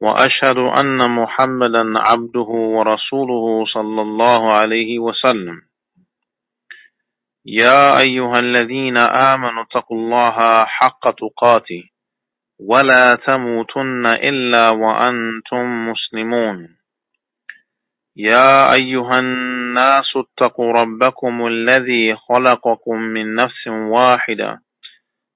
وأشهد أن محمدا عبده ورسوله صلى الله عليه وسلم. يا أيها الذين آمنوا اتقوا الله حق تقاته ولا تموتن إلا وأنتم مسلمون. يا أيها الناس اتقوا ربكم الذي خلقكم من نفس واحدة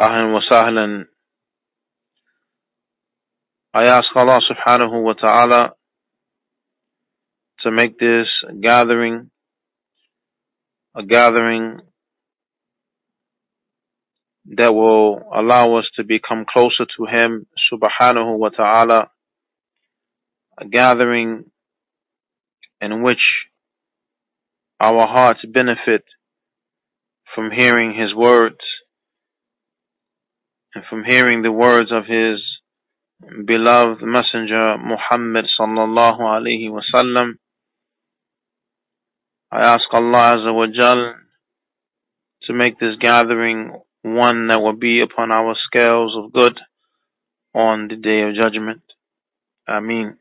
أهلا وسهلا I ask Allah subhanahu wa ta'ala to make this gathering a gathering that will allow us to become closer to Him subhanahu wa ta'ala, a gathering in which our hearts benefit from hearing His words and from hearing the words of His beloved Messenger Muhammad sallallahu alaihi wasallam. I ask Allah Azza wa Jal to make this gathering one that will be upon our scales of good on the day of judgment. Ameen.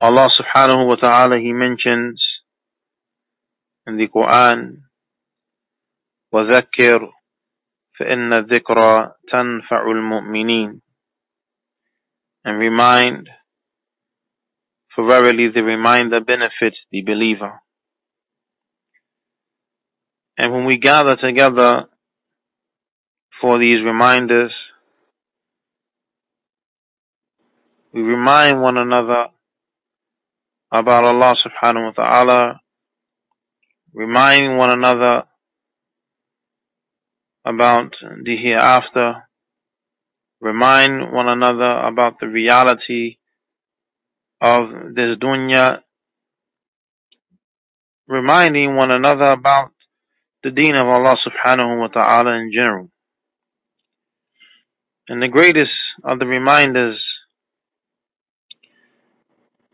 Allah subhanahu wa ta'ala, He mentions in the Quran, وَذَكِّرْ فإن الذكرى تنفع المؤمنين and remind for verily the reminder benefits the believer and when we gather together for these reminders we remind one another about Allah subhanahu wa ta'ala remind one another about the hereafter, remind one another about the reality of this dunya, reminding one another about the deen of Allah subhanahu wa ta'ala in general. And the greatest of the reminders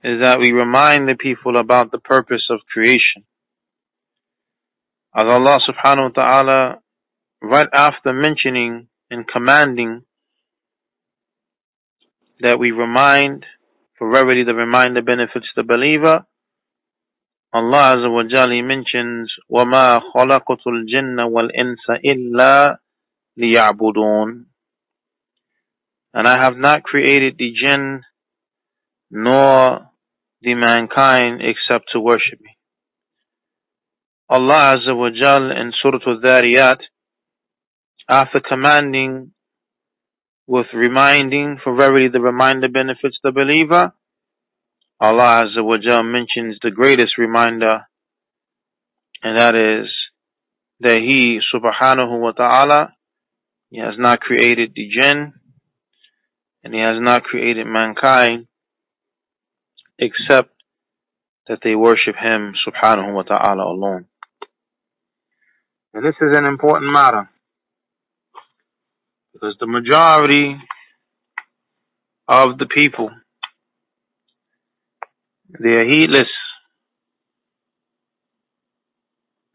is that we remind the people about the purpose of creation. As Allah subhanahu wa ta'ala right after mentioning and commanding that we remind, for verily the reminder benefits the believer, Allah Azza wa Jalla mentions, وَمَا خَلَقْتُ الْجِنَّ وَالْإِنسَ إِلَّا لِيَعْبُدُونَ And I have not created the jinn nor the mankind except to worship me. Allah Azza wa Jalla in Surah Al-Dhariyat after commanding with reminding, for verily the reminder benefits the believer, Allah Azza wa Jal mentions the greatest reminder, and that is that He subhanahu wa ta'ala, He has not created the jinn, and He has not created mankind, except that they worship Him subhanahu wa ta'ala alone. And this is an important matter. Because the majority of the people They are heedless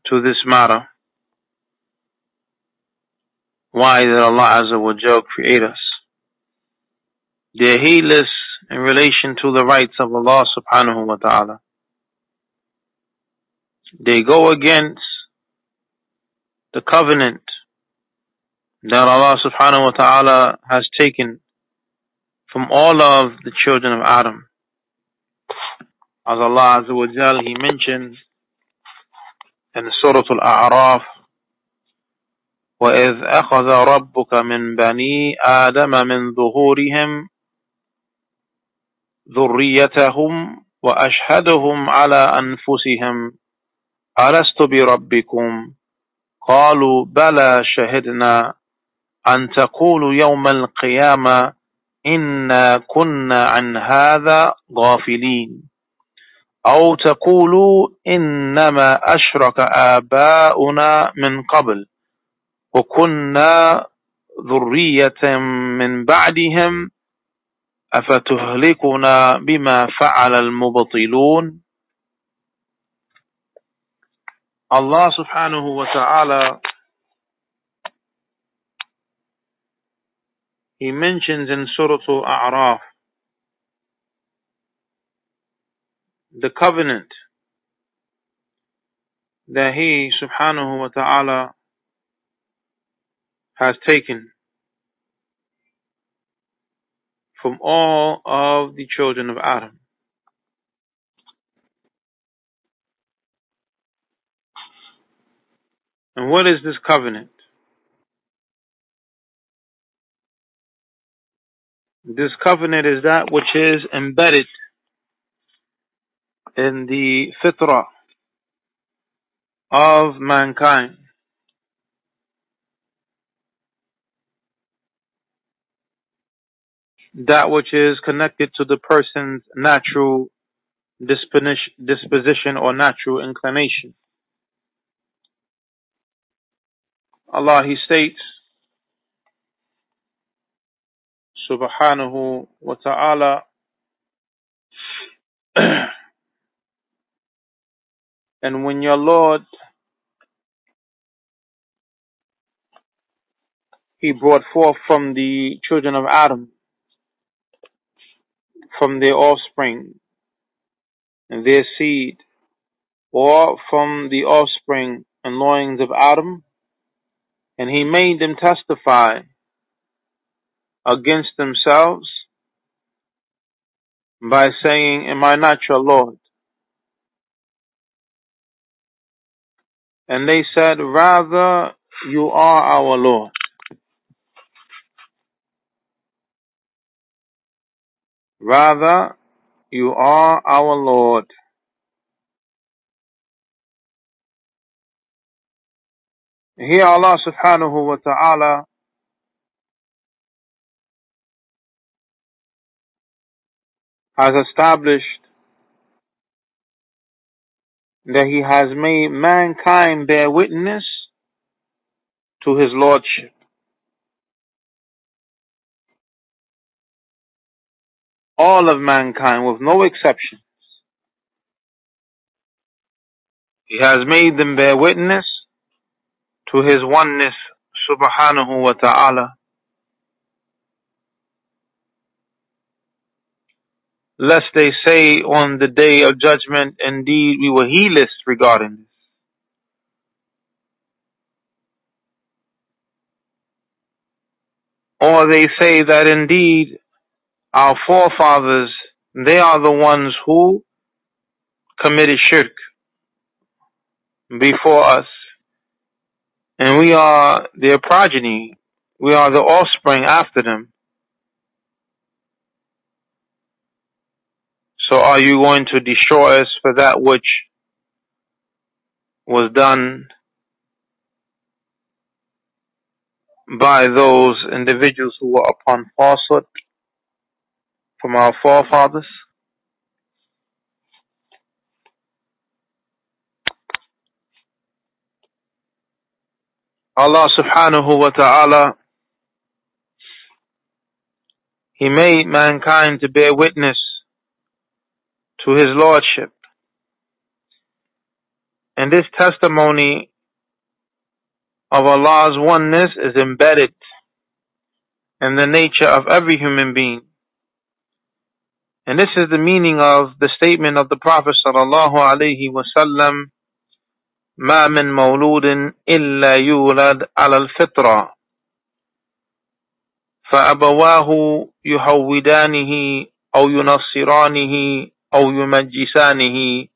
to this matter. Why did Allah Azza wa Jal create us? They are heedless in relation to the rights of Allah subhanahu wa ta'ala. They go against the covenant that Allah subhanahu wa ta'ala has taken from all of the children of Adam. As Allah Azza wa Jal, He mentioned in Surah Al-A'raf, وإذ أخذ ربك من بني آدم من ظهورهم ذريتهم وأشهدهم على أنفسهم ألست بربكم قالوا بلى شهدنا أن تقولوا يوم القيامة إنا كنا عن هذا غافلين. أو تقولوا إنما أشرك آباؤنا من قبل وكنا ذرية من بعدهم أفتهلكنا بما فعل المبطلون؟ Allah subhanahu wa He mentions in Surah Al-A'raf the covenant that He subhanahu wa ta'ala has taken from all of the children of Adam. And what is this covenant? This covenant is that which is embedded in the fitrah of mankind. That which is connected to the person's natural disposition or natural inclination. Allah, He states, subhanahu wa ta'ala, and when your Lord, He brought forth from the children of Adam, from their offspring, and their seed, or from the offspring and loins of Adam, and he made them testify against themselves by saying, Am I not your Lord? And they said, Rather, you are our Lord. Rather, you are our Lord. Here Allah subhanahu wa ta'ala has established that he has made mankind bear witness to his lordship. All of mankind with no exceptions. He has made them bear witness to his oneness subhanahu wa ta'ala. Lest they say on the day of judgment, indeed we were heedless regarding this. Or they say that indeed our forefathers, they are the ones who committed shirk before us. And we are their progeny. We are the offspring after them. So are you going to destroy us for that which was done by those individuals who were upon falsehood from our forefathers? Allah subhanahu wa ta'ala, He made mankind to bear witness to His Lordship. And this testimony of Allah's oneness is embedded in the nature of every human being. And this is the meaning of the statement of the Prophet sallallahu alaihi wasallam, ما من مولود إلا يولد على الفطرة فأبواه يهودانه أو ينصرانه أو يمجسانه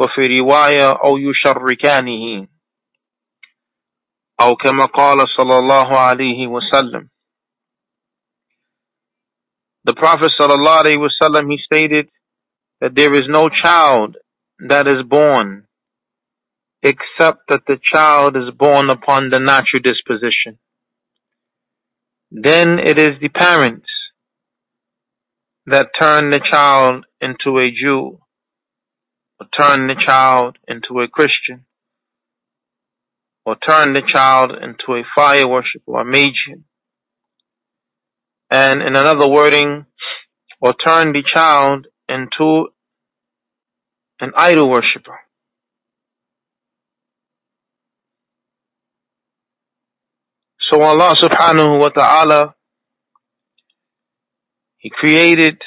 وفي رواية أو يشركانه أو كما قال صلى الله عليه وسلم The Prophet sallallahu alaihi wasallam he stated that there is no child that is born except that the child is born upon the natural disposition. Then it is the parents that turn the child into a Jew, or turn the child into a Christian, or turn the child into a fire worshiper or a Magian. And in another wording, or turn the child into an idol worshiper. So Allah subhanahu wa ta'ala, He created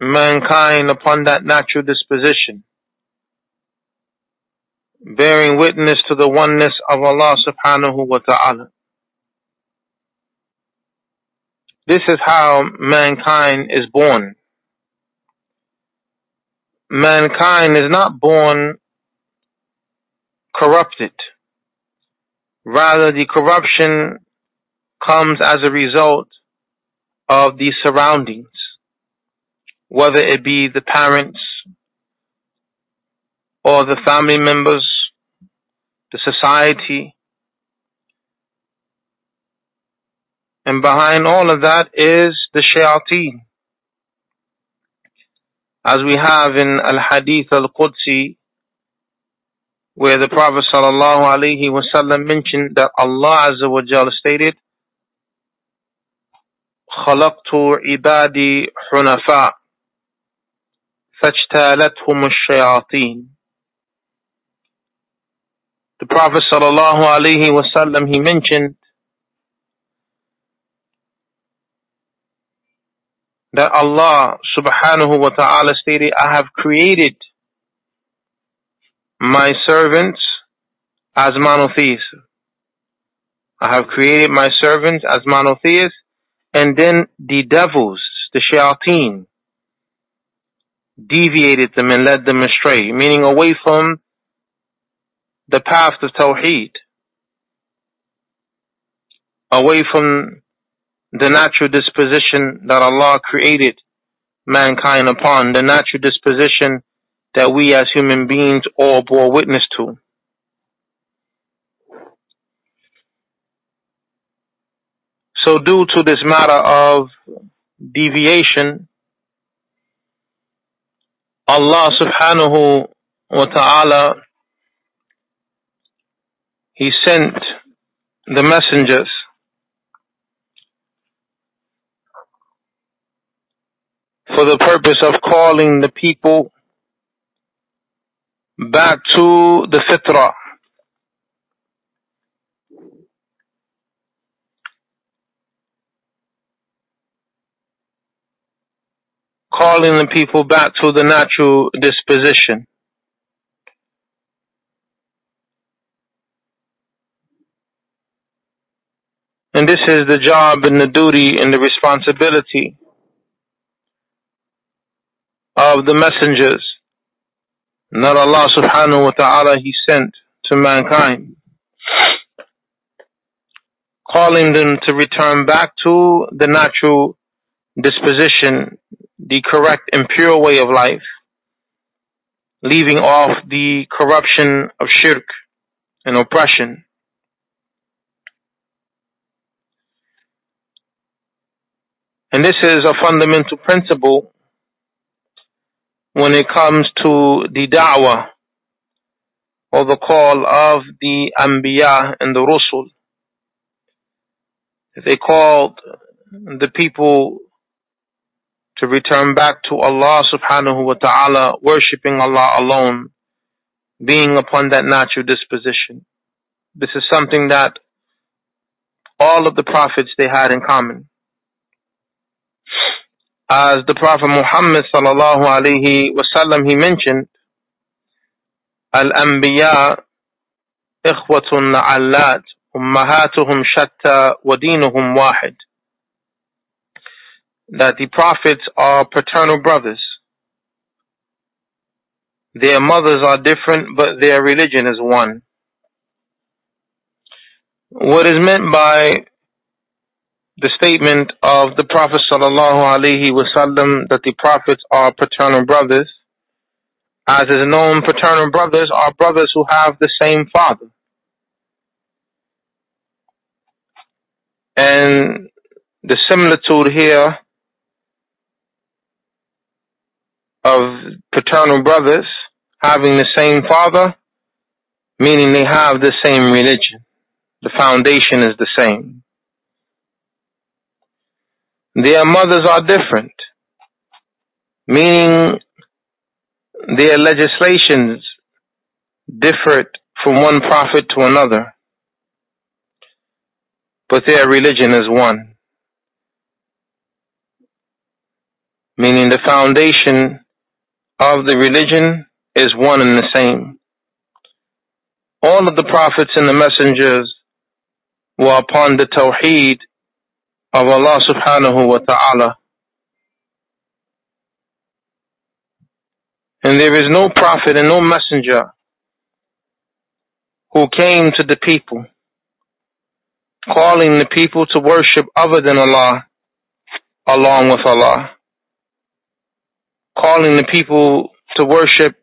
mankind upon that natural disposition, bearing witness to the oneness of Allah subhanahu wa ta'ala. This is how mankind is born. Mankind is not born corrupted. Rather, the corruption comes as a result of the surroundings, whether it be the parents or the family members, the society. And behind all of that is the shayateen. As we have in Al-Hadith Al-Qudsi, where the Prophet sallallahu alaihi wasallam mentioned that Allah Azza wa Jalla stated, خلقت عبادي حنفاء فاجتالتهم الشياطين The Prophet sallallahu alaihi wasallam he mentioned that Allah subhanahu wa ta'ala stated, I have created my servants as monotheists. I have created my servants as monotheists, and then the devils, the shayateen, deviated them and led them astray, meaning away from the path of Tawheed, away from the natural disposition that Allah created mankind upon, the natural disposition that we as human beings all bore witness to. So due to this matter of deviation, Allah subhanahu wa ta'ala, He sent the messengers for the purpose of calling the people back to the fitrah. Calling the people back to the natural disposition. And this is the job and the duty and the responsibility of the messengers that Allah subhanahu wa ta'ala He sent to mankind, calling them to return back to the natural disposition, the correct and pure way of life, leaving off the corruption of shirk and oppression. And this is a fundamental principle when it comes to the da'wah or the call of the Anbiya and the Rusul. They called the people to return back to Allah subhanahu wa ta'ala, worshipping Allah alone, being upon that natural disposition. This is something that all of the prophets they had in common. As the Prophet Muhammad sallallahu alaihi wasallam he mentioned, Al-Anbiya ikhwatun allat shatta wa dinuhum wahid that the prophets are paternal brothers. Their mothers are different, but their religion is one. What is meant by the statement of the Prophet sallallahu alaihi wasallam that the prophets are paternal brothers, as is known, paternal brothers are brothers who have the same father. And the similitude here of paternal brothers having the same father, meaning they have the same religion. The foundation is the same. Their mothers are different, meaning their legislations differed from one prophet to another, but their religion is one. Meaning the foundation of the religion is one and the same. All of the prophets and the messengers were upon the tawheed of Allah subhanahu wa ta'ala. And there is no prophet and no messenger who came to the people calling the people to worship other than Allah along with Allah calling the people to worship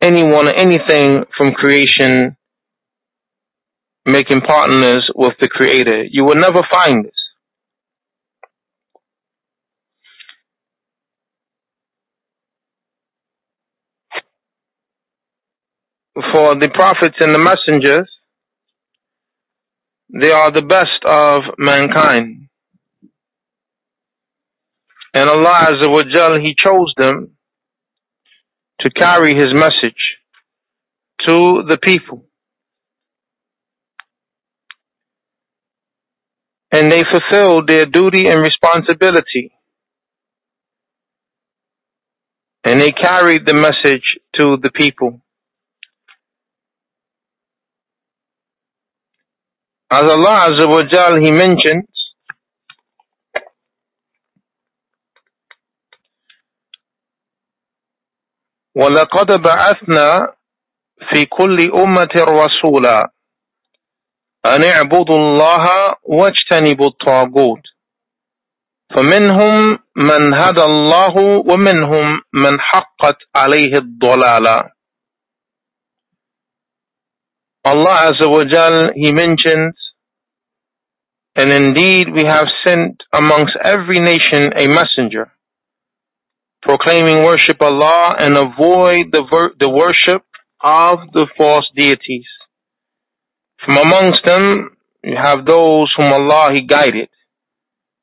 anyone or anything from creation, making partners with the Creator. You will never find this. For the prophets and the messengers, they are the best of mankind. And Allah Azza wa He chose them to carry His message to the people. And they fulfilled their duty and responsibility. And they carried the message to the people. As Allah Azza wa Jal, He mentioned, ولقد بعثنا في كل أمة رسولا أن اعبدوا الله واجتنبوا الطاغوت. فمنهم من هدى الله ومنهم من حقت عليه الضلالة. Allah Azza wa Jal, He mentions, and indeed we have sent amongst every nation a messenger. Proclaiming worship Allah and avoid the, ver- the worship of the false deities. From amongst them, you have those whom Allah He guided.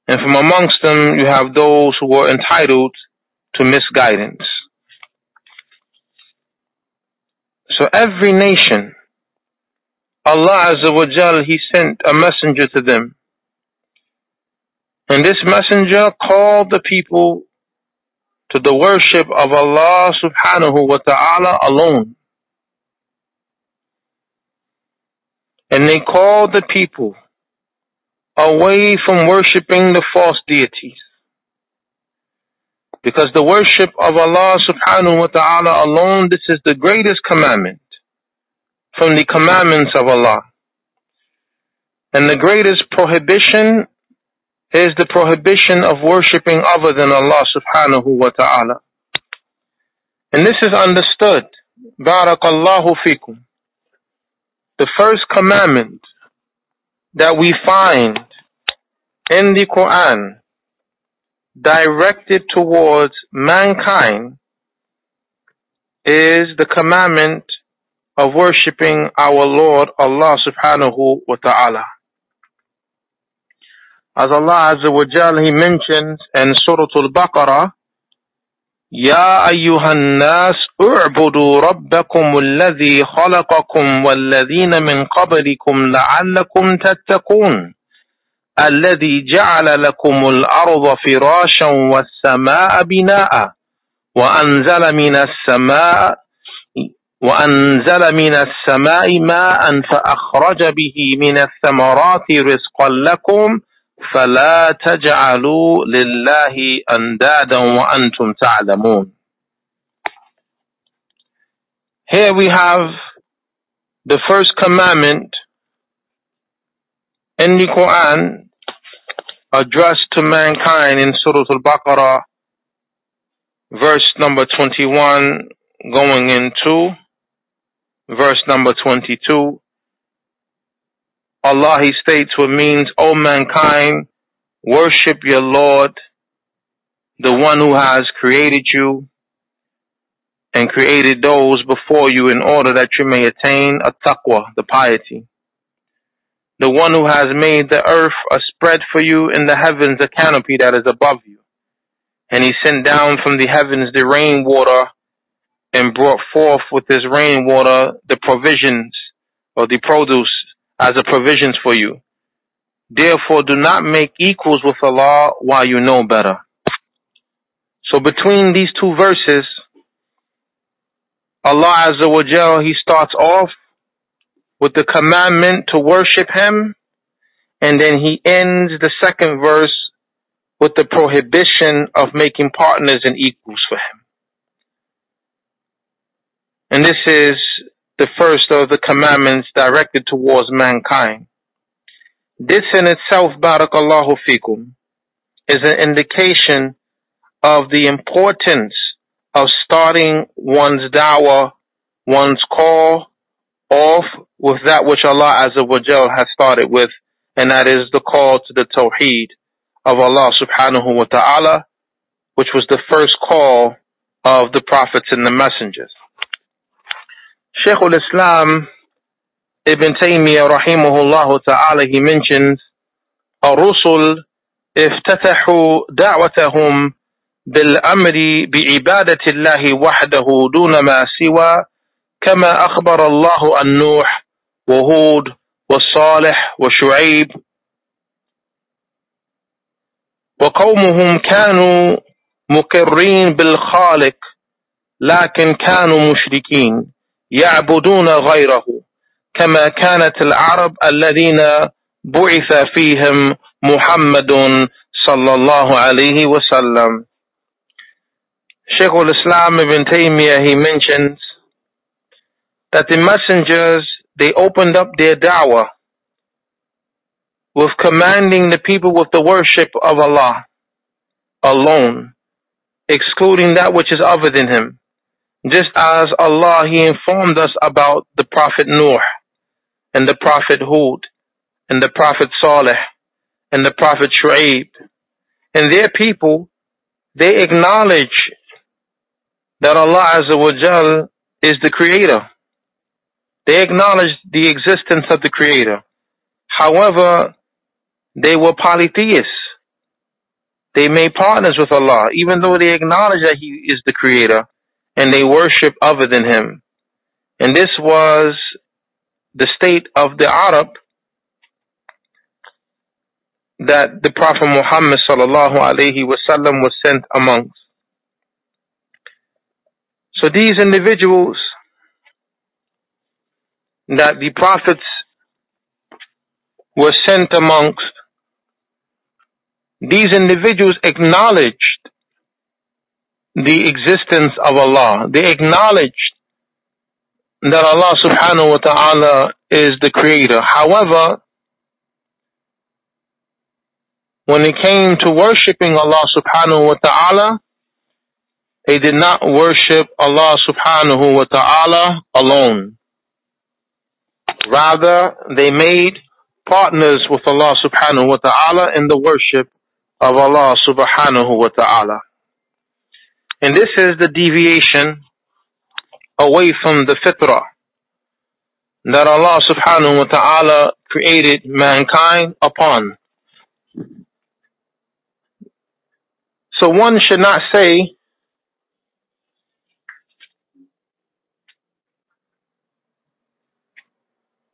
And from amongst them, you have those who were entitled to misguidance. So every nation, Allah Azza wa Jal, He sent a messenger to them. And this messenger called the people to the worship of Allah subhanahu wa ta'ala alone. And they called the people away from worshiping the false deities. Because the worship of Allah subhanahu wa ta'ala alone, this is the greatest commandment from the commandments of Allah. And the greatest prohibition is the prohibition of worshipping other than Allah subhanahu wa ta'ala. And this is understood. Barakallahu fikum. The first commandment that we find in the Quran directed towards mankind is the commandment of worshipping our Lord Allah subhanahu wa ta'ala. As Allah Azza wa Jal, He mentions in Surah Al-Baqarah, يا أيها الناس اعبدوا ربكم الذي خلقكم والذين من قبلكم لعلكم تتقون الذي جعل لكم الأرض فراشا والسماء بناء وأنزل من السماء وأنزل من السماء ماء فأخرج به من الثمرات رزقا لكم فلا تجعلوا لله أندادا وأنتم تعلمون Here we have the first commandment in the Quran addressed to mankind in Surah Al-Baqarah, verse number 21, going into verse number 22. Allah, He states what means, O mankind, worship your Lord, the one who has created you and created those before you in order that you may attain a taqwa, the piety. The one who has made the earth a spread for you and the heavens, a canopy that is above you. And he sent down from the heavens the rainwater and brought forth with his rainwater the provisions or the produce as a provisions for you. Therefore do not make equals with Allah while you know better. So between these two verses, Allah Azza wa Jal, He starts off with the commandment to worship Him, and then He ends the second verse with the prohibition of making partners and equals for Him. And this is the first of the commandments directed towards mankind. This in itself, barakallahu fikum, is an indication of the importance of starting one's dawah, one's call off with that which Allah Azza wa Jal has started with, and that is the call to the Tawheed of Allah subhanahu wa ta'ala, which was the first call of the prophets and the messengers. Shaykh al-Islam Ibn Taymiyyah rahimahullah ta'ala, he mentions, الرسل افتتحوا دعوتهم بالأمر بعبادة الله وحده دون ما سوى كما أخبر الله عن نوح وهود والصالح وشعيب وقومهم كانوا مقرين بالخالق لكن كانوا مشركين يعبدون غيره كما كانت العرب الذين بعث فيهم محمد صلى الله عليه وسلم Shaykh al-Islam ibn Taymiyyah, he mentions that the messengers, they opened up their da'wah with commanding the people with the worship of Allah alone, excluding that which is other than Him. Just as Allah, He informed us about the Prophet Nuh, and the Prophet Hud and the Prophet Saleh and the Prophet Shu'aib and their people, they acknowledge that Allah Azza wa Jal is the creator. They acknowledge the existence of the creator. However, they were polytheists. They made partners with Allah, even though they acknowledge that He is the creator and they worship other than him. And this was the state of the Arab that the Prophet Muhammad sallallahu alaihi wasallam was sent amongst. So these individuals that the prophets were sent amongst, these individuals acknowledged the existence of Allah. They acknowledged that Allah subhanahu wa ta'ala is the creator. However, when it came to worshiping Allah subhanahu wa ta'ala, they did not worship Allah subhanahu wa ta'ala alone. Rather, they made partners with Allah subhanahu wa ta'ala in the worship of Allah subhanahu wa ta'ala. And this is the deviation away from the fitrah that Allah subhanahu wa ta'ala created mankind upon. So one should not say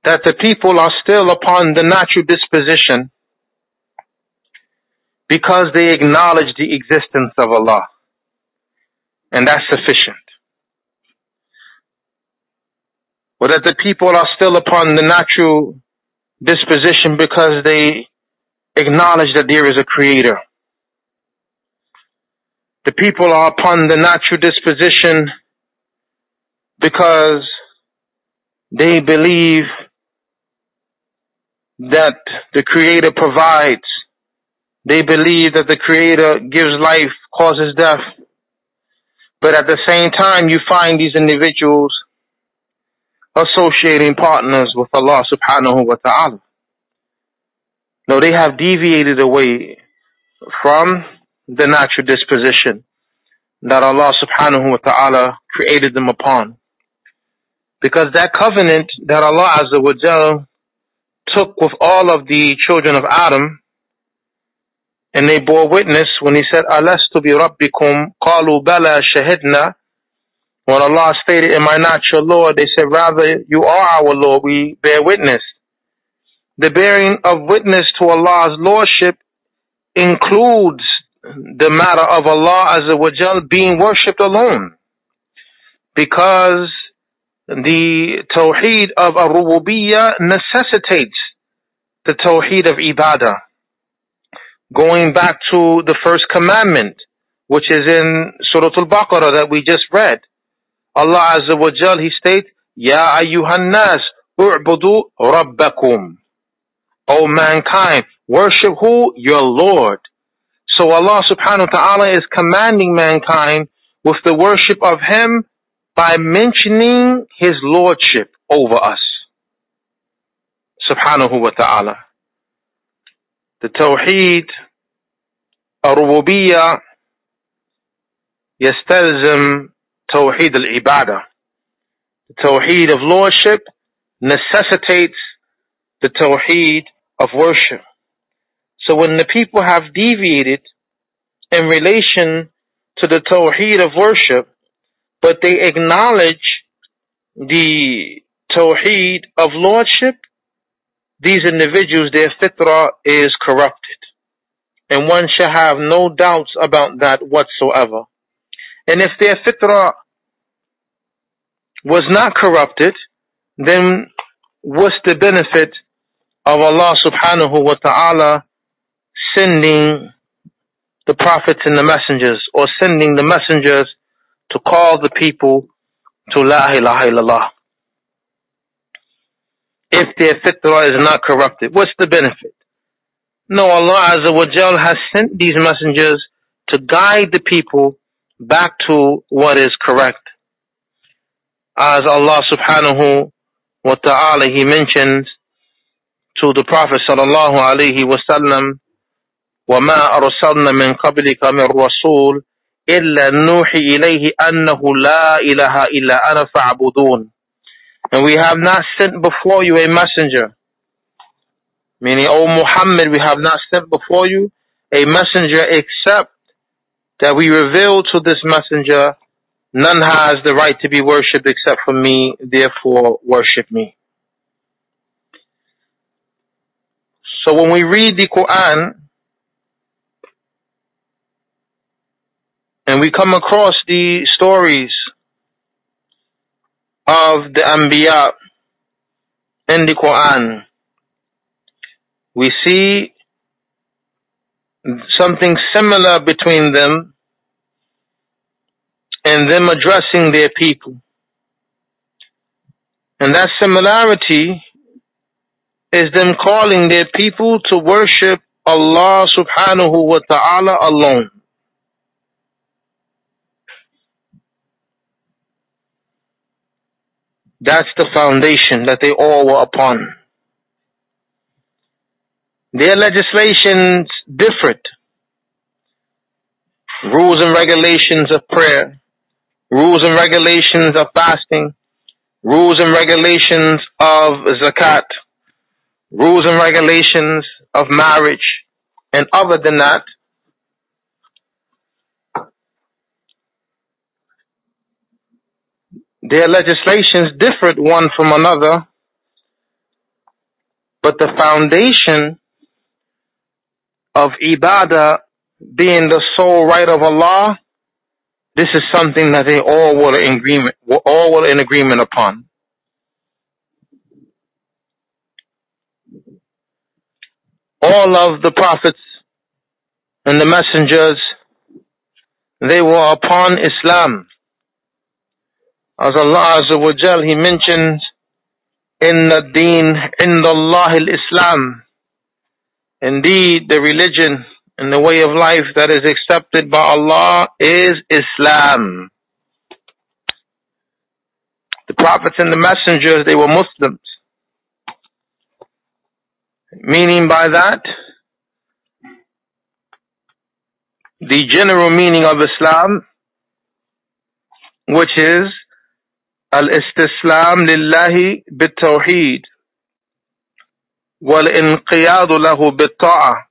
that the people are still upon the natural disposition because they acknowledge the existence of Allah. And that's sufficient. Or that the people are still upon the natural disposition because they acknowledge that there is a creator. The people are upon the natural disposition because they believe that the creator provides. They believe that the creator gives life, causes death. But at the same time, you find these individuals associating partners with Allah subhanahu wa ta'ala. No, they have deviated away from the natural disposition that Allah subhanahu wa ta'ala created them upon. Because that covenant that Allah Azza wa Jal took with all of the children of Adam, and they bore witness when he said, Alastu bi rabbikum, qalu bala shahidna. When Allah stated, am I not your Lord? They said, rather, you are our Lord, we bear witness. The bearing of witness to Allah's Lordship includes the matter of Allah Azza wa Jal being worshipped alone. Because the Tawheed of Ar-Rububiyyah necessitates the Tawheed of Ibadah. Going back to the first commandment, which is in Surah Al-Baqarah that we just read. Allah Azza wa Jal, He states, Ya ayyuhan nas, u'budu rabbakum. O mankind, worship who? Your Lord. So Allah subhanahu wa ta'ala is commanding mankind with the worship of Him by mentioning His Lordship over us. Subhanahu wa ta'ala The Tawheed, الربوبية يستلزم توحيد العبادة. The Tawheed of Lordship necessitates the Tawheed of worship. So when the people have deviated in relation to the Tawheed of worship, but they acknowledge the Tawheed of Lordship, these individuals, their fitrah is corrupted. And one shall have no doubts about that whatsoever. And if their fitrah was not corrupted, then what's the benefit of Allah subhanahu wa ta'ala sending the prophets and the messengers or sending the messengers to call the people to La ilaha illallah If their fitrah is not corrupted, what's the benefit? No, Allah Azza wa Jal has sent these messengers to guide the people back to what is correct. As Allah subhanahu wa ta'ala, He mentions to the Prophet sallallahu alaihi wasallam, وما أرسلنا من قبلك من رسول إلا نوحي إليه أنه لا إله إلا أنا فاعبدون and we have not sent before you a messenger. Meaning, O Muhammad, we have not sent before you a messenger except that we reveal to this messenger, none has the right to be worshipped except for me, therefore worship me. So when we read the Quran and we come across the stories of the Anbiya in the Quran, we see something similar between them and them addressing their people. And that similarity is them calling their people to worship Allah subhanahu wa ta'ala alone. That's the foundation that they all were upon. Their legislations differed. Rules and regulations of prayer, rules and regulations of fasting, rules and regulations of zakat, rules and regulations of marriage, and other than that, their legislations differed one from another, but the foundation of ibadah being the sole right of Allah, this is something that they all were in agreement, all were in agreement upon. All of the prophets and the messengers, they were upon Islam. As Allah Azza wa Jal, He mentions, in the deen, in the Allah al-Islam. Indeed, the religion and the way of life that is accepted by Allah is Islam. The prophets and the messengers, they were Muslims. Meaning by that, the general meaning of Islam, which is الاستسلام لله بالتوحيد والانقياد له بالطاعة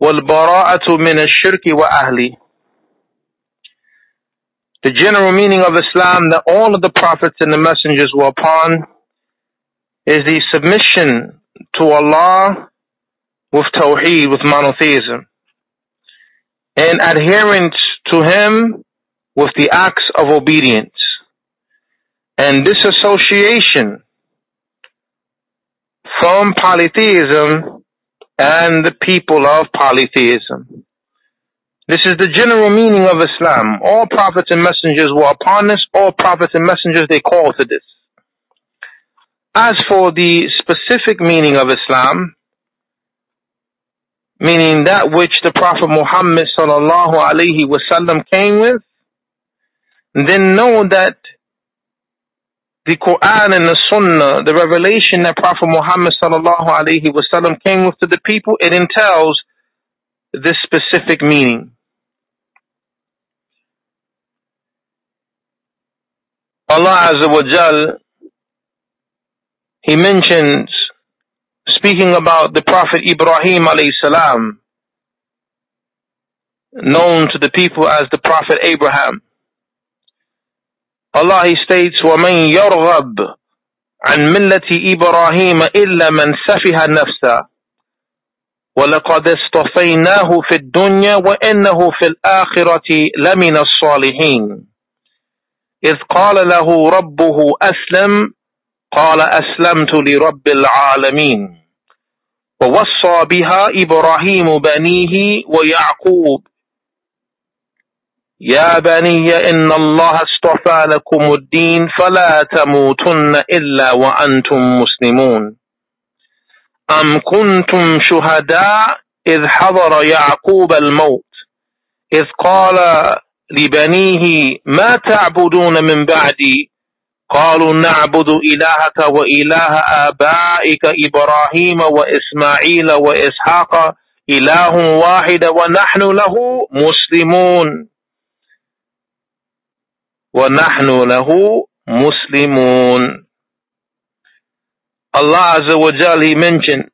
والبراءة من الشرك وأهله The general meaning of Islam that all of the prophets and the messengers were upon is the submission to Allah with tawheed, with monotheism, and adherence to Him with the acts of obedience and disassociation from polytheism and the people of polytheism. This is the general meaning of Islam. All prophets and messengers were upon this. All prophets and messengers, they call to this. As for the specific meaning of Islam, meaning that which the Prophet Muhammad sallallahu alaihi wasallam came with, then know that the Quran and the Sunnah, the revelation that Prophet Muhammad sallallahu alaihi wasallam came with to the people, it entails this specific meaning. Allah Azza wa Jal, He mentions, speaking about the Prophet Ibrahim alayhi salam, known to the people as the Prophet Abraham. Allah he states وَمَنْ يَرْغَبْ عن ملة إبراهيم إلا من سفه نفسه. ولقد اصطفيناه في الدنيا وإنه في الآخرة لمن الصالحين. إذ قال له ربه أسلم قال أسلمت لرب العالمين. ووصى بها إبراهيم بنيه ويعقوب. يا بني إن الله اصطفى لكم الدين فلا تموتن إلا وأنتم مسلمون. أم كنتم شهداء إذ حضر يعقوب الموت إذ قال لبنيه ما تعبدون من بعدي؟ قالوا نعبد إلهك وإله آبائك إبراهيم وإسماعيل وإسحاق إله واحد ونحن له مسلمون. وَنَحْنُ لَهُ مُسْلِمُونَ Allah Azza wa Jal, He mentions,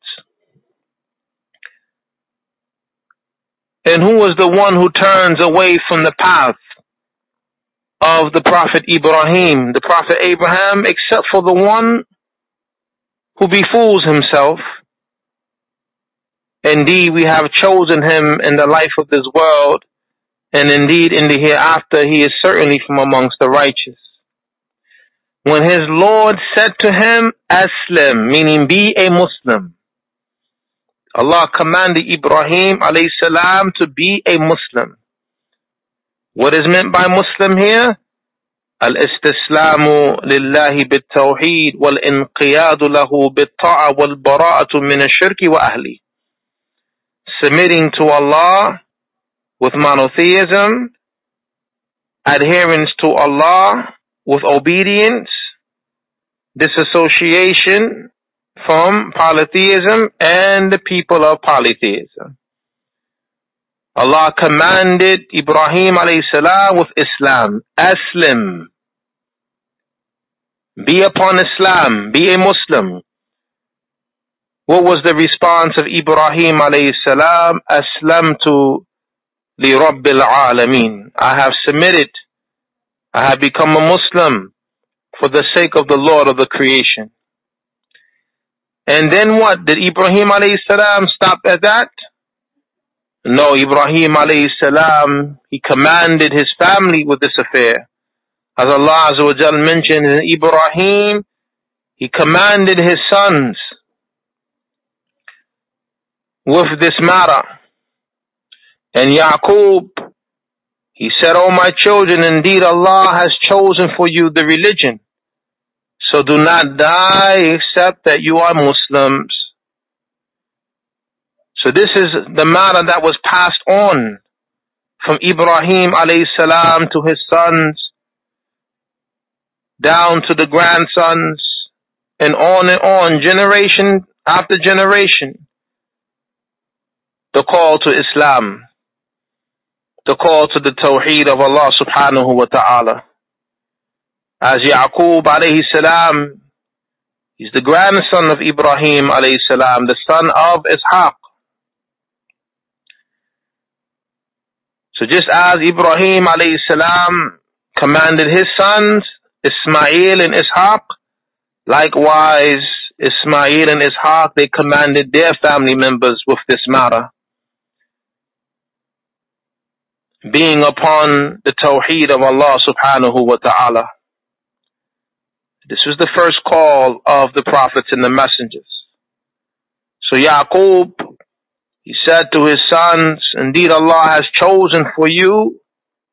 and who was the one who turns away from the path of the Prophet Ibrahim, the Prophet Abraham, except for the one who befools himself. Indeed, we have chosen him in the life of this world and indeed in the hereafter he is certainly from amongst the righteous. When his Lord said to him, Aslim, meaning be a Muslim. Allah commanded Ibrahim alayhi salam to be a Muslim. What is meant by Muslim here? الاستسلام لله بالتوحيد والانقياد له بالطاعة والبراءة من الشرك وأهله. Submitting to Allah with monotheism, adherence to Allah with obedience, disassociation from polytheism and the people of polytheism. Allah commanded Ibrahim alayhi salam with Islam, Aslim. Be upon Islam, be a Muslim. What was the response of Ibrahim alayhi salam? Aslam to لِرَبِّ الْعَالَمِينَ I have submitted I have become a Muslim for the sake of the Lord of the creation. And then what? Did Ibrahim alayhi salam stop at that? No, Ibrahim alayhi salam, he commanded his family with this affair. As Allah Azza wa Jal mentioned in Ibrahim, he commanded his sons with this matter. And Yaqub, he said, O my children, indeed Allah has chosen for you the religion. So do not die except that you are Muslims. So this is the matter that was passed on from Ibrahim alayhi salam to his sons, down to the grandsons, and on and on, generation after generation. The call to Islam, the call to the Tawheed of Allah subhanahu wa ta'ala. As Yaqub alayhi salam, he's the grandson of Ibrahim alayhi salam, the son of Ishaq. So just as Ibrahim alayhi salam commanded his sons, Ismail and Ishaq, likewise Ismail and Ishaq, they commanded their family members with this matter. Being upon the tawheed of Allah subhanahu wa ta'ala. This was the first call of the prophets and the messengers. So Yaqub he said to his sons, indeed Allah has chosen for you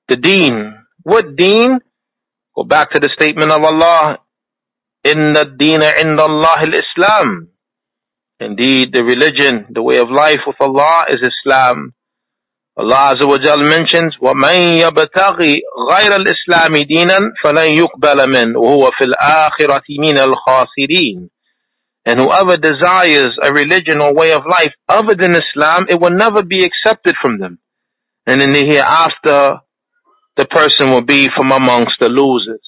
the deen. What deen? Go back to the statement of Allah, Inna dina inda Allah al-Islam. Indeed, the religion, the way of life with Allah is Islam. Allah Azza wa Jal mentions, وَمَن يَبْتَغِي غَيْرَ الْإِسْلَامِ دِينًا فَلَن يُقْبَلَ مِنْهُ وَهُوَ فِي الْآخِرَةِ مِنَ الْخَاسِرِينَ and whoever desires a religion or way of life other than Islam, it will never be accepted from them. And in the hereafter, the person will be from amongst the losers.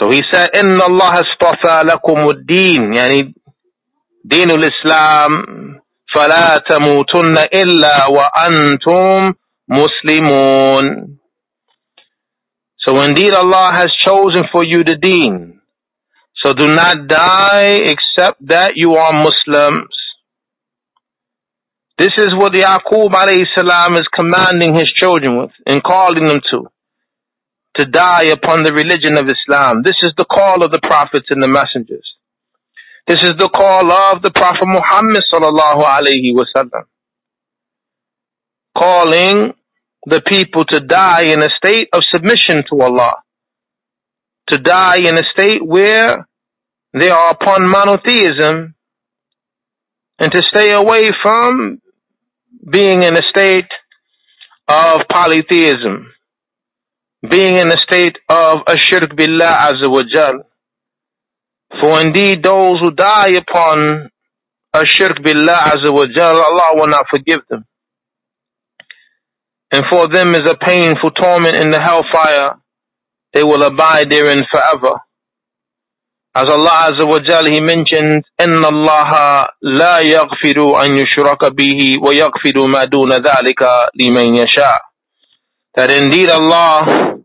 So he said, إن الله اصطفى لكم الدين يعني دين الإسلام فلا تموتن إلا وأنتم مسلمون. So indeed Allah has chosen for you the deen. So do not die except that you are Muslims. This is what Yaqub alayhi salam is commanding his children with and calling them to. To die upon the religion of Islam. This is the call of the prophets and the messengers. This is the call of the Prophet Muhammad sallallahu alayhi wasallam. Calling the people to die in a state of submission to Allah. To die in a state where they are upon monotheism and to stay away from being in a state of polytheism, being in a state of ashirk billah azza wa jal. For indeed those who die upon ashirk billah azza wa jal, Allah will not forgive them. And for them is a painful torment in the hellfire. They will abide therein forever. As Allah Azza wa Jal, He mentioned, إِنَّ اللَّهَ لَا يَغْفِرُ أَن يُشْرَكَ بِهِ وَيَغْفِرُ مَا دُونَ ذَلِكَ لِمَن يَشَاءُ That indeed Allah,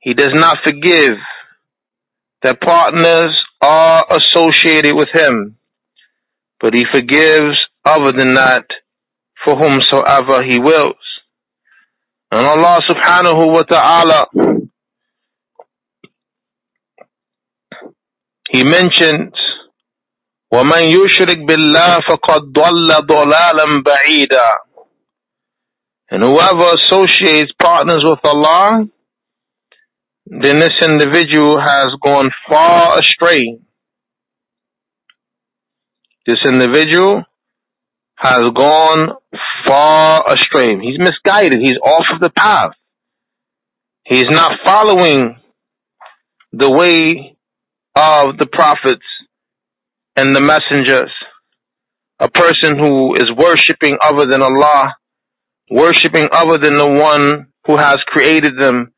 He does not forgive that partners are associated with Him, but He forgives other than that for whomsoever He wills. And Allah subhanahu wa ta'ala he mentions وَمَنْ يُشْرِكْ بِاللَّهِ فَقَدْ ضَلَّ ضَلَالًا بَعِيدًا And whoever associates partners with Allah, then this individual has gone far astray. This individual has gone far astray. He's misguided. He's off of the path. He's not following the way of the prophets and the messengers. A person who is worshiping other than Allah, worshiping other than the one who has created them,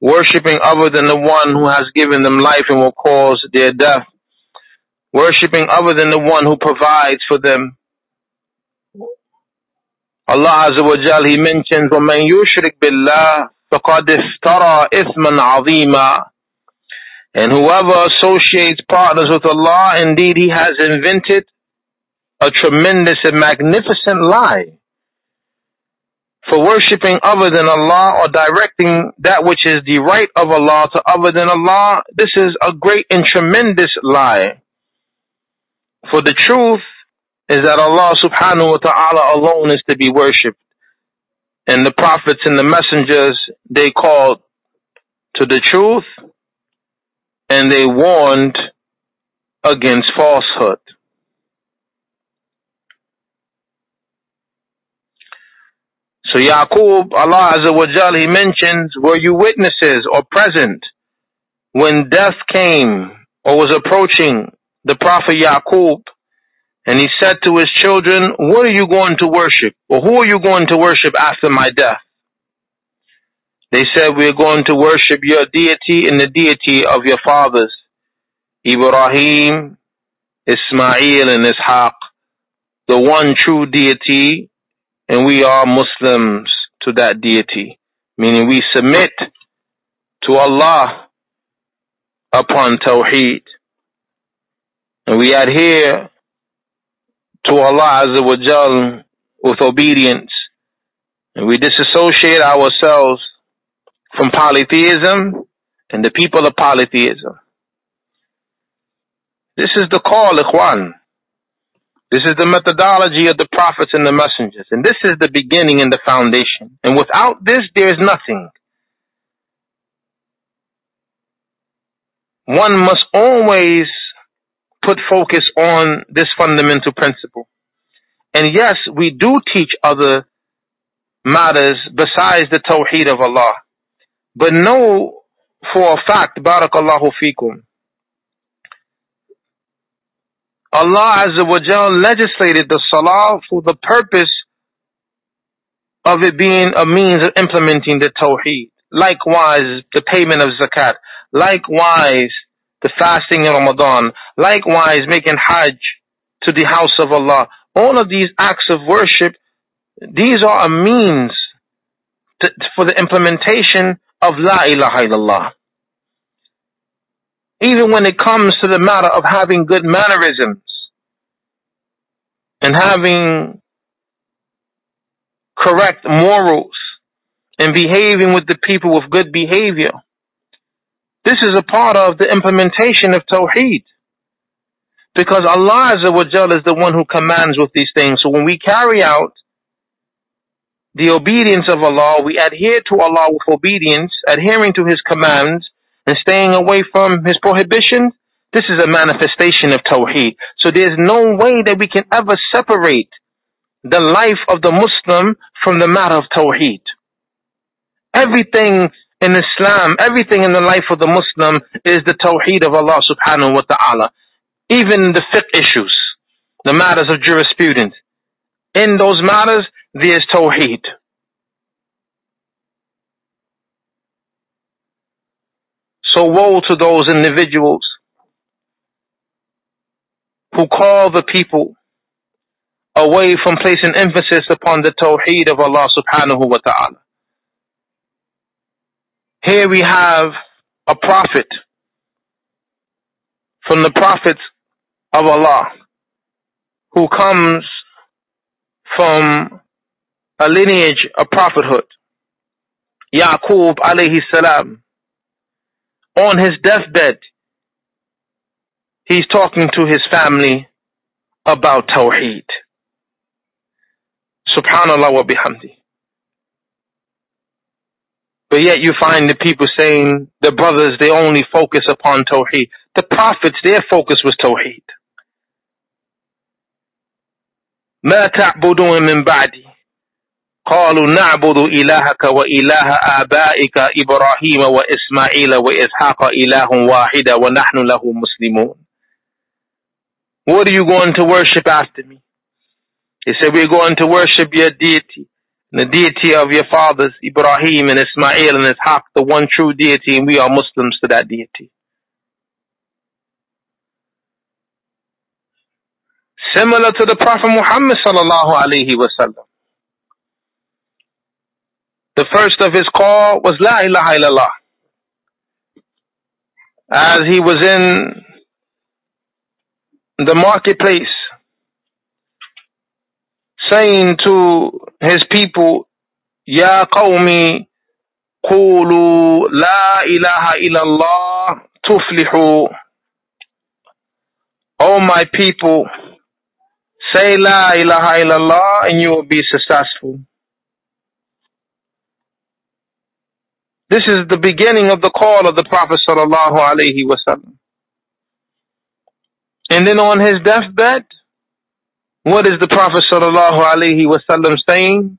worshiping other than the one who has given them life and will cause their death, worshiping other than the one who provides for them. Allah Azza wa Jal, He mentions, وَمَنْ يُشْرِكْ بِاللَّهِ فَقَدْ افْتَرَى إِثْمًا عَظِيمًا And whoever associates partners with Allah, indeed he has invented a tremendous and magnificent lie. For worshipping other than Allah or directing that which is the right of Allah to other than Allah, this is a great and tremendous lie. For the truth is that Allah subhanahu wa ta'ala alone is to be worshipped. And the prophets and the messengers, they called to the truth and they warned against falsehood. So Yaqub, Allah Azza wa Jal, He mentions, were you witnesses or present when death came or was approaching the Prophet Yaqub and he said to his children, what are you going to worship? Or who are you going to worship after my death? They said, we're going to worship your deity and the deity of your fathers, Ibrahim, Ismail, and Ishaq, the one true deity, and we are Muslims to that deity, meaning we submit to Allah upon Tawheed. And we adhere to Allah Azza wa Jal with obedience. And we disassociate ourselves from polytheism and the people of polytheism. This is the call, Ikhwan. This is the methodology of the prophets and the messengers. And this is the beginning and the foundation. And without this, there is nothing. One must always put focus on this fundamental principle. And yes, we do teach other matters besides the Tawheed of Allah. But know for a fact, Barakallahu fikum, Allah Azza wa Jal legislated the Salah for the purpose of it being a means of implementing the Tawheed. Likewise, the payment of Zakat. Likewise, the fasting in Ramadan. Likewise, making Hajj to the house of Allah. All of these acts of worship, these are a means to, for the implementation of La ilaha illallah. Even when it comes to the matter of having good mannerisms and having correct morals and behaving with the people with good behavior. This is a part of the implementation of Tawheed. Because Allah is the one who commands with these things. So when we carry out the obedience of Allah, we adhere to Allah with obedience, adhering to His commands, and staying away from His prohibitions, this is a manifestation of Tawheed. So there's no way that we can ever separate the life of the Muslim from the matter of Tawheed. Everything in Islam, everything in the life of the Muslim is the Tawheed of Allah subhanahu wa ta'ala. Even the fiqh issues, the matters of jurisprudence. In those matters, there's Tawheed. So woe to those individuals who call the people away from placing emphasis upon the Tawheed of Allah subhanahu wa ta'ala. Here we have a prophet from the prophets of Allah who comes from a lineage of prophethood. Yaqub alayhi salam on his deathbed, he's talking to his family about Tawheed. Subhanallah wa bihamdi. But yet you find the people saying the brothers, they only focus upon Tawheed. The prophets, their focus was Tawheed. ما تعبدون من بعدي قالوا نعبد إلهك وإله آبائك إبراهيم وإسماعيل وإسحاق إله واحد ونحن له مسلمون What are you going to worship after me? He said, we're going to worship your deity, the deity of your fathers, Ibrahim and Ismail and Ishaq, the one true deity, and we are Muslims to that deity. Similar to the Prophet Muhammad sallallahu alaihi wasallam. The first of his call was La ilaha illallah. As he was in the marketplace, saying to his people, Ya qawmi, qulu la ilaha illallah tuflihu. O my people, say la ilaha illallah and you will be successful. This is the beginning of the call of the Prophet sallallahu alaihi wasallam. And then on his deathbed, what is the Prophet sallallahu alaihi wasallam saying?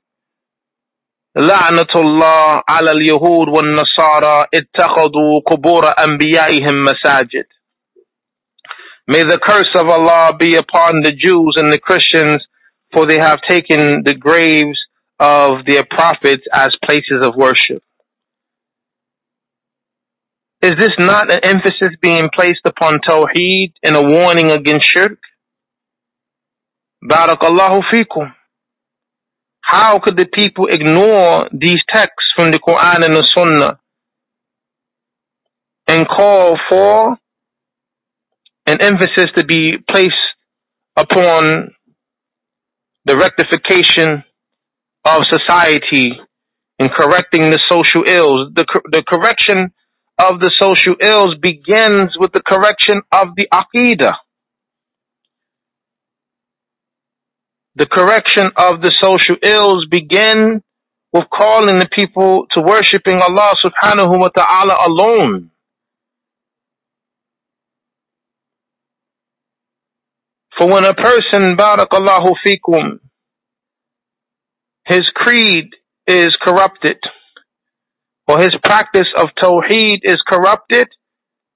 لعنة الله على اليهود والنصارى اتخذوا قبور أنبيائهم مساجد. May the curse of Allah be upon the Jews and the Christians, for they have taken the graves of their prophets as places of worship. Is this not an emphasis being placed upon Tawheed and a warning against shirk? Barakallahu fikum. How could the people ignore these texts from the Quran and the Sunnah and call for an emphasis to be placed upon the rectification of society and correcting the social ills? The, the correction of the social ills begins with the correction of the aqidah. The correction of the social ills begin with calling the people to worshiping Allah subhanahu wa ta'ala alone. For when a person, barakallahu fikum, his creed is corrupted, or his practice of tawheed is corrupted,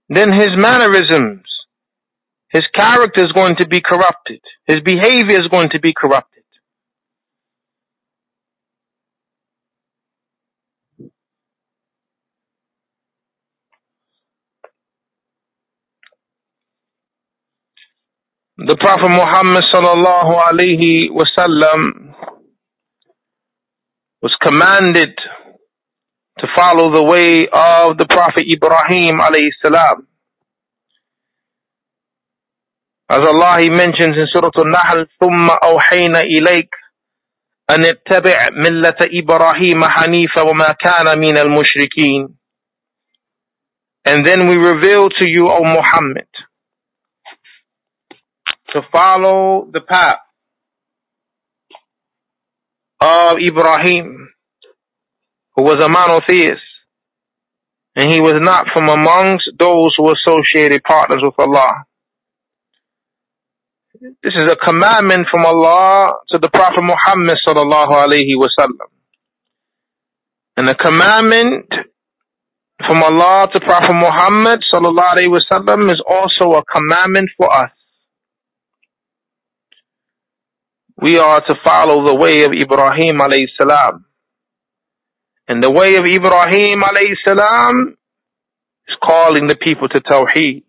then his mannerisms, his character is going to be corrupted. His behavior is going to be corrupted. The Prophet Muhammad sallallahu alaihi wasallam was commanded to follow the way of the Prophet Ibrahim alayhi salam. As Allah He mentions in Surah Al-Nahl, ثُمَّ أَوْحَيْنَا إِلَيْكَ أَنِ اتَّبِعْ مِلَّةَ إِبْرَاهِيمَ حَنِيفًا وَمَا كَانَ مِنَ الْمُشْرِكِينَ And then we reveal to you, O Muhammad, to follow the path of Ibrahim, who was a monotheist, and he was not from amongst those who associated partners with Allah. This is a commandment from Allah to the Prophet Muhammad sallallahu alaihi wasallam. And a commandment from Allah to Prophet Muhammad sallallahu alaihi wasallam is also a commandment for us. We are to follow the way of Ibrahim alayhi salam. And the way of Ibrahim alayhi salam is calling the people to Tawheed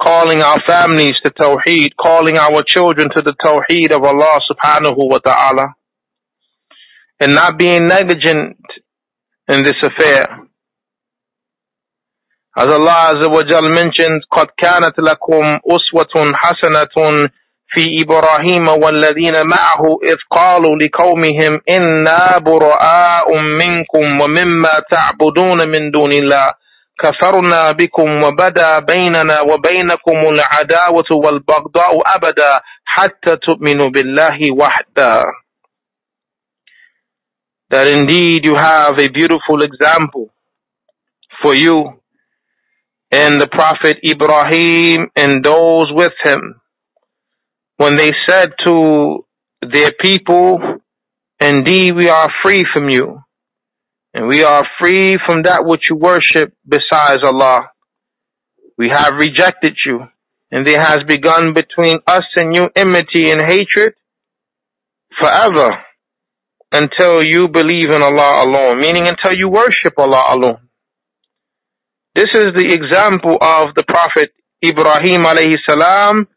calling our families to Tawheed, calling our children to the Tawheed of Allah subhanahu wa ta'ala, and not being negligent in this affair. As Allah Azza wa Jal mentions, قَدْ كَانَتْ لَكُمْ أُسْوَةٌ حَسَنَةٌ في إبراهيم والذين معه إذ قالوا لقومهم إنا براء منكم ومما تعبدون من دون الله. كفرنا بكم وبدا بيننا وبينكم العداوة والبغضاء أبدا حتى تؤمنوا بالله وحده. That indeed you have a beautiful example for you and the Prophet Ibrahim and those with him. When they said to their people, indeed we are free from you and we are free from that which you worship besides Allah. We have rejected you, and there has begun between us and you enmity and hatred forever until you believe in Allah alone, meaning until you worship Allah alone. This is the example of the Prophet Ibrahim alayhi salam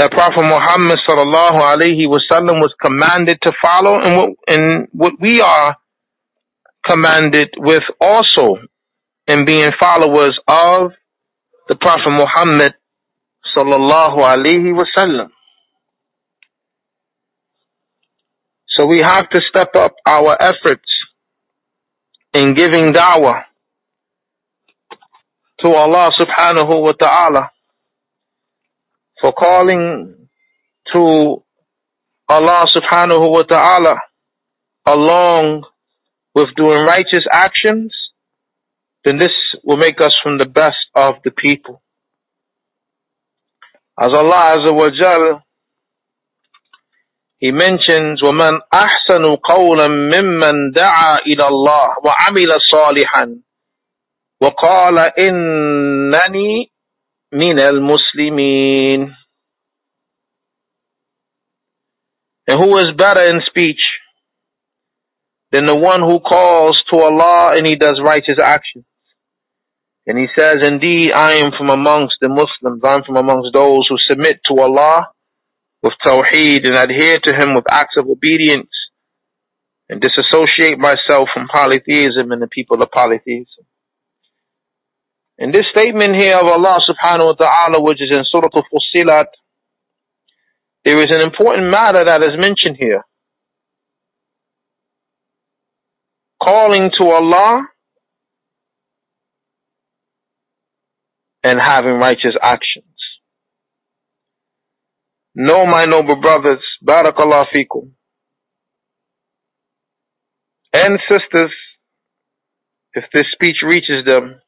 that Prophet Muhammad sallallahu alaihi wasallam was commanded to follow and what, and what we are commanded with also in being followers of the Prophet Muhammad sallallahu alaihi wasallam. So we have to step up our efforts in giving da'wah to Allah subhanahu wa ta'ala for calling to Allah subhanahu wa ta'ala along with doing righteous actions, then this will make us from the best of the people. As Allah Azza wa Jal, He mentions, وَمَنْ أَحْسَنُ قَوْلًا مِمَّنْ دَعَا إِلَى اللَّهِ وَعَمِلَ صَالِحًا وَقَالَ إِنَّنِي مِنَ الْمُسْلِمِينَ And who is better in speech than the one who calls to Allah and he does righteous actions? And he says, indeed, I am from amongst the Muslims. I'm from amongst those who submit to Allah with tawheed and adhere to Him with acts of obedience and disassociate myself from polytheism and the people of polytheism. In this statement here of Allah subhanahu wa ta'ala, which is in Surah Al-Fussilat, there is an important matter that is mentioned here. Calling to Allah and having righteous actions. No, my noble brothers, barakallah fikum, and sisters, if this speech reaches them,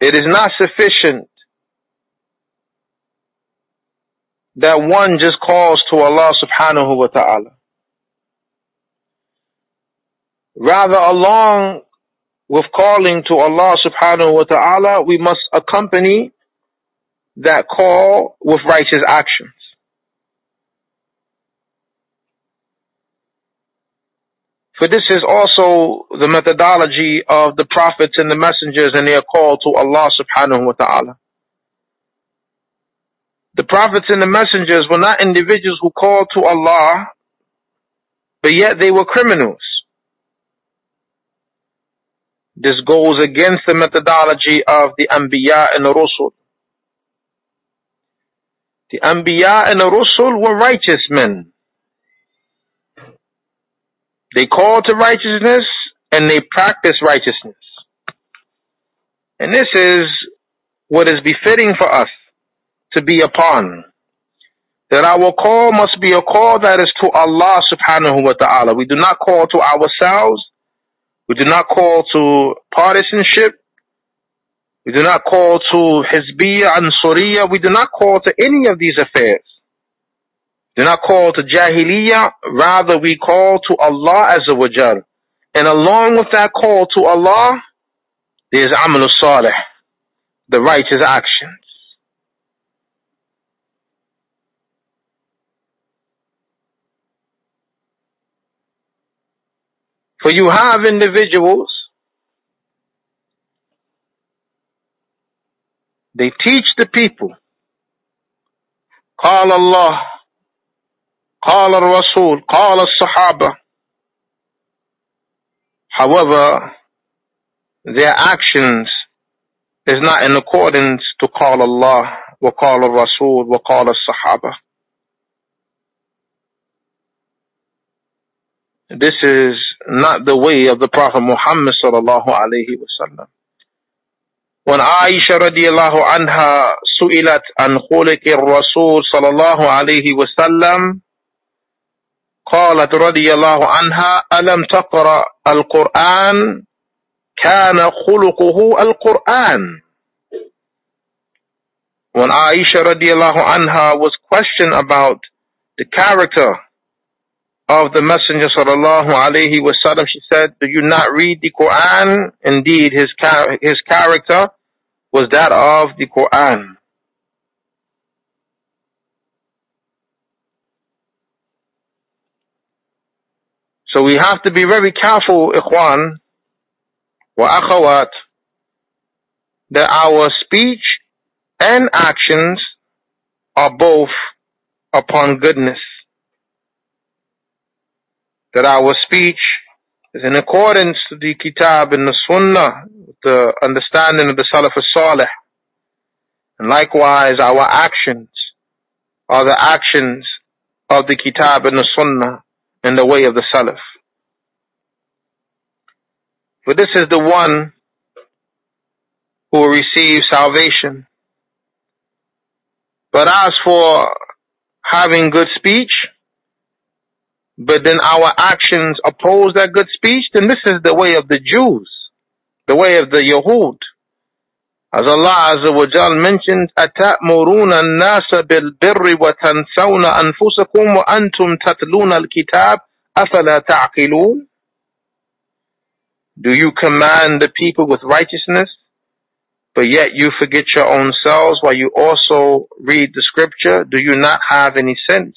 it is not sufficient that one just calls to Allah subhanahu wa ta'ala. Rather, along with calling to Allah subhanahu wa ta'ala, we must accompany that call with righteous actions. For this is also the methodology of the prophets and the messengers and their call to Allah subhanahu wa ta'ala. The prophets and the messengers were not individuals who called to Allah, but yet they were criminals. This goes against the methodology of the Anbiya and the Rusul. The Anbiya and the Rusul were righteous men. They call to righteousness and they practice righteousness. And this is what is befitting for us to be upon. That our call must be a call that is to Allah subhanahu wa ta'ala. We do not call to ourselves. We do not call to partisanship. We do not call to Hizbiyya and Sururiyya. We do not call to any of these affairs. Do not call to Jahiliyyah, rather we call to Allah as a Jal. And along with that call to Allah, there's Amal Salih, the righteous actions. For you have individuals, they teach the people, qal Allah, قال الرسول قال الصحابة However, their actions is not in accordance to call Allah وقال الرسول وقال الصحابة This is not the way of the Prophet Muhammad sallallahu alayhi wasallam. When Aisha radiallahu anha su'ilat an khuliki Rasul sallallahu alayhi wasallam, قالت رضي الله عنها ألم تقرأ القرآن كان خلقه القرآن When Aisha radiallahu anha was questioned about the character of the Messenger sallallahu alayhi wasallam, she said, do you not read the Quran? Indeed, his, his character was that of the Quran. So we have to be very careful, ikhwan wa akhawat, that our speech and actions are both upon goodness. That our speech is in accordance to the Kitab and the Sunnah, the understanding of the Salaf al-Salih. And likewise, our actions are the actions of the Kitab and the Sunnah in the way of the Salaf. For this is the one who will receive salvation. But as for having good speech, but then our actions oppose that good speech, then this is the way of the Jews, the way of the Yahud. As Allah Azza wa Jal mentioned, أَتَأْمُرُونَ النَّاسَ بِالْبِرِّ وَتَنْسَوْنَ أَنفُسَكُمْ وَأَنْتُمْ تَتْلُونَ الْكِتَابَ أَفَلَا تَعْقِلُونَ Do you command the people with righteousness but yet you forget your own selves while you also read the scripture. Do you not have any sense?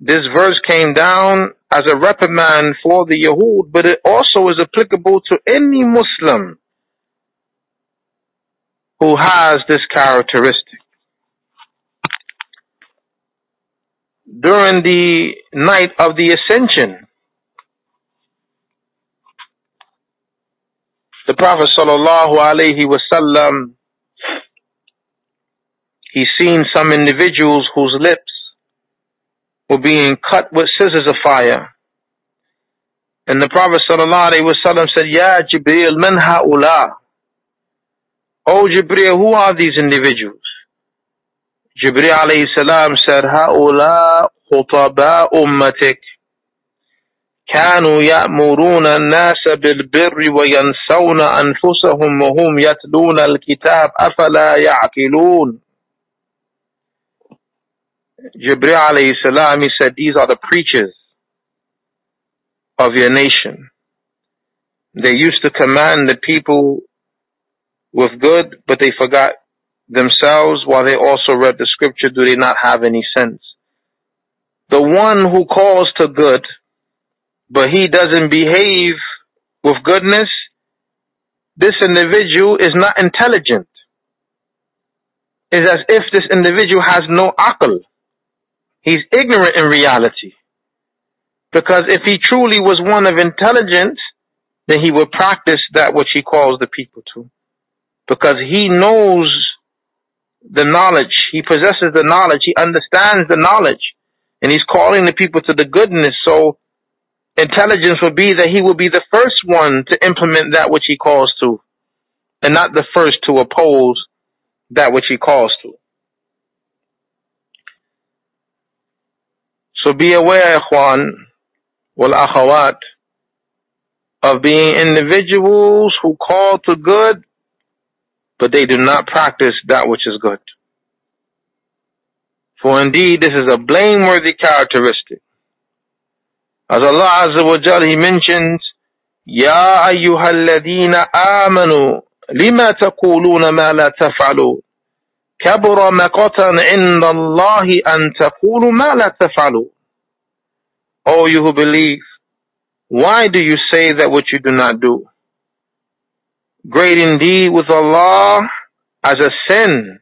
This verse came down as a reprimand for the Yahud, but it also is applicable to any Muslim who has this characteristic. During the night of the ascension, The Prophet sallallahu alaihi wasallam, he seen some individuals whose lips were being cut with scissors of fire. And the Prophet sallallahu alaihi wasallam said, Ya Jibreel, man ha'ula? Oh Jibreel, who are these individuals? Jibreel alayhi salam said, Ha'ula khutaba ummatik. كانوا يأمرون الناس بالبر وينسون أنفسهم وهم يتلون الكتاب أفلا يعقلون Jibril alayhi salam, he said, these are the preachers of your nation. They used to command the people with good, but they forgot themselves while they also read the scripture. Do they not have any sense? The one who calls to good but he doesn't behave with goodness, this individual is not intelligent. It's as if this individual has no akal. He's ignorant in reality. Because if he truly was one of intelligence, then he would practice that which he calls the people to. Because he knows the knowledge. He possesses the knowledge. He understands the knowledge. And he's calling the people to the goodness. So intelligence would be that he would be the first one to implement that which he calls to, and not the first to oppose that which he calls to. So be aware, ikhwan, wal akhawat, of being individuals who call to good, but they do not practice that which is good. For indeed, this is a blameworthy characteristic. As Allah Azza wa Jal, He mentions, يا أيها الذين آمنوا لما تقولون ما لا تفعلون كبر مقتا عند الله أن تقولوا ما لا تفعلون O you who believe, why do you say that which you do not do? Great indeed with Allah as a sin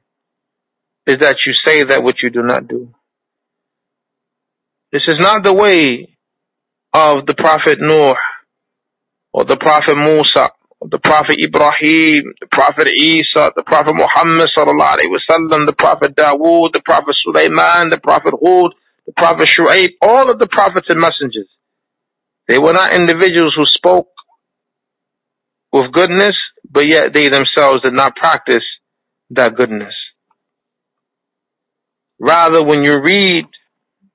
is that you say that which you do not do. This is not the way of the Prophet Nuh, or the Prophet Musa, or the Prophet Ibrahim, the Prophet Isa, the Prophet Muhammad sallallahu alaihi wasallam, the Prophet Dawood, the Prophet Sulaiman, the Prophet Hud, the Prophet Shu'aib, all of the prophets and messengers. They were not individuals who spoke with goodness, but yet they themselves did not practice that goodness. Rather, when you read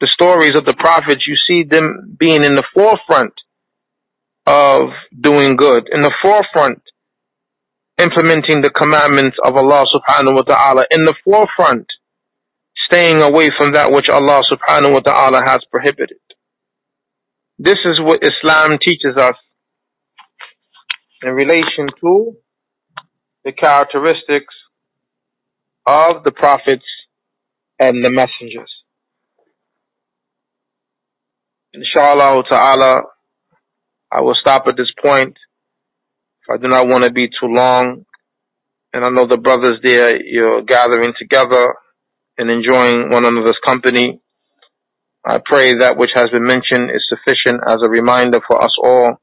the stories of the prophets, you see them being in the forefront of doing good, in the forefront implementing the commandments of Allah subhanahu wa ta'ala, in the forefront staying away from that which Allah subhanahu wa ta'ala has prohibited. This is what Islam teaches us in relation to the characteristics of the prophets and the messengers. Inshallah ta'ala, I will stop at this point. I do not want to be too long, And I know the brothers there, you're gathering together and enjoying one another's company. I pray that which has been mentioned is sufficient as a reminder for us all.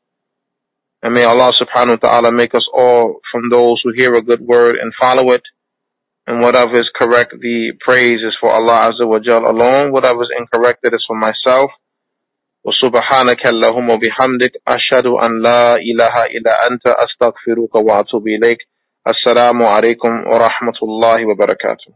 And may Allah subhanahu wa ta'ala make us all from those who hear a good word and follow it. And whatever is correct, the praise is for Allah Azza wa Jal alone. Whatever is incorrect, it is for myself. وسبحانك اللهم وبحمدك أشهد أن لا إله إلا أنت أستغفرك وأتوب إليك السلام عليكم ورحمة الله وبركاته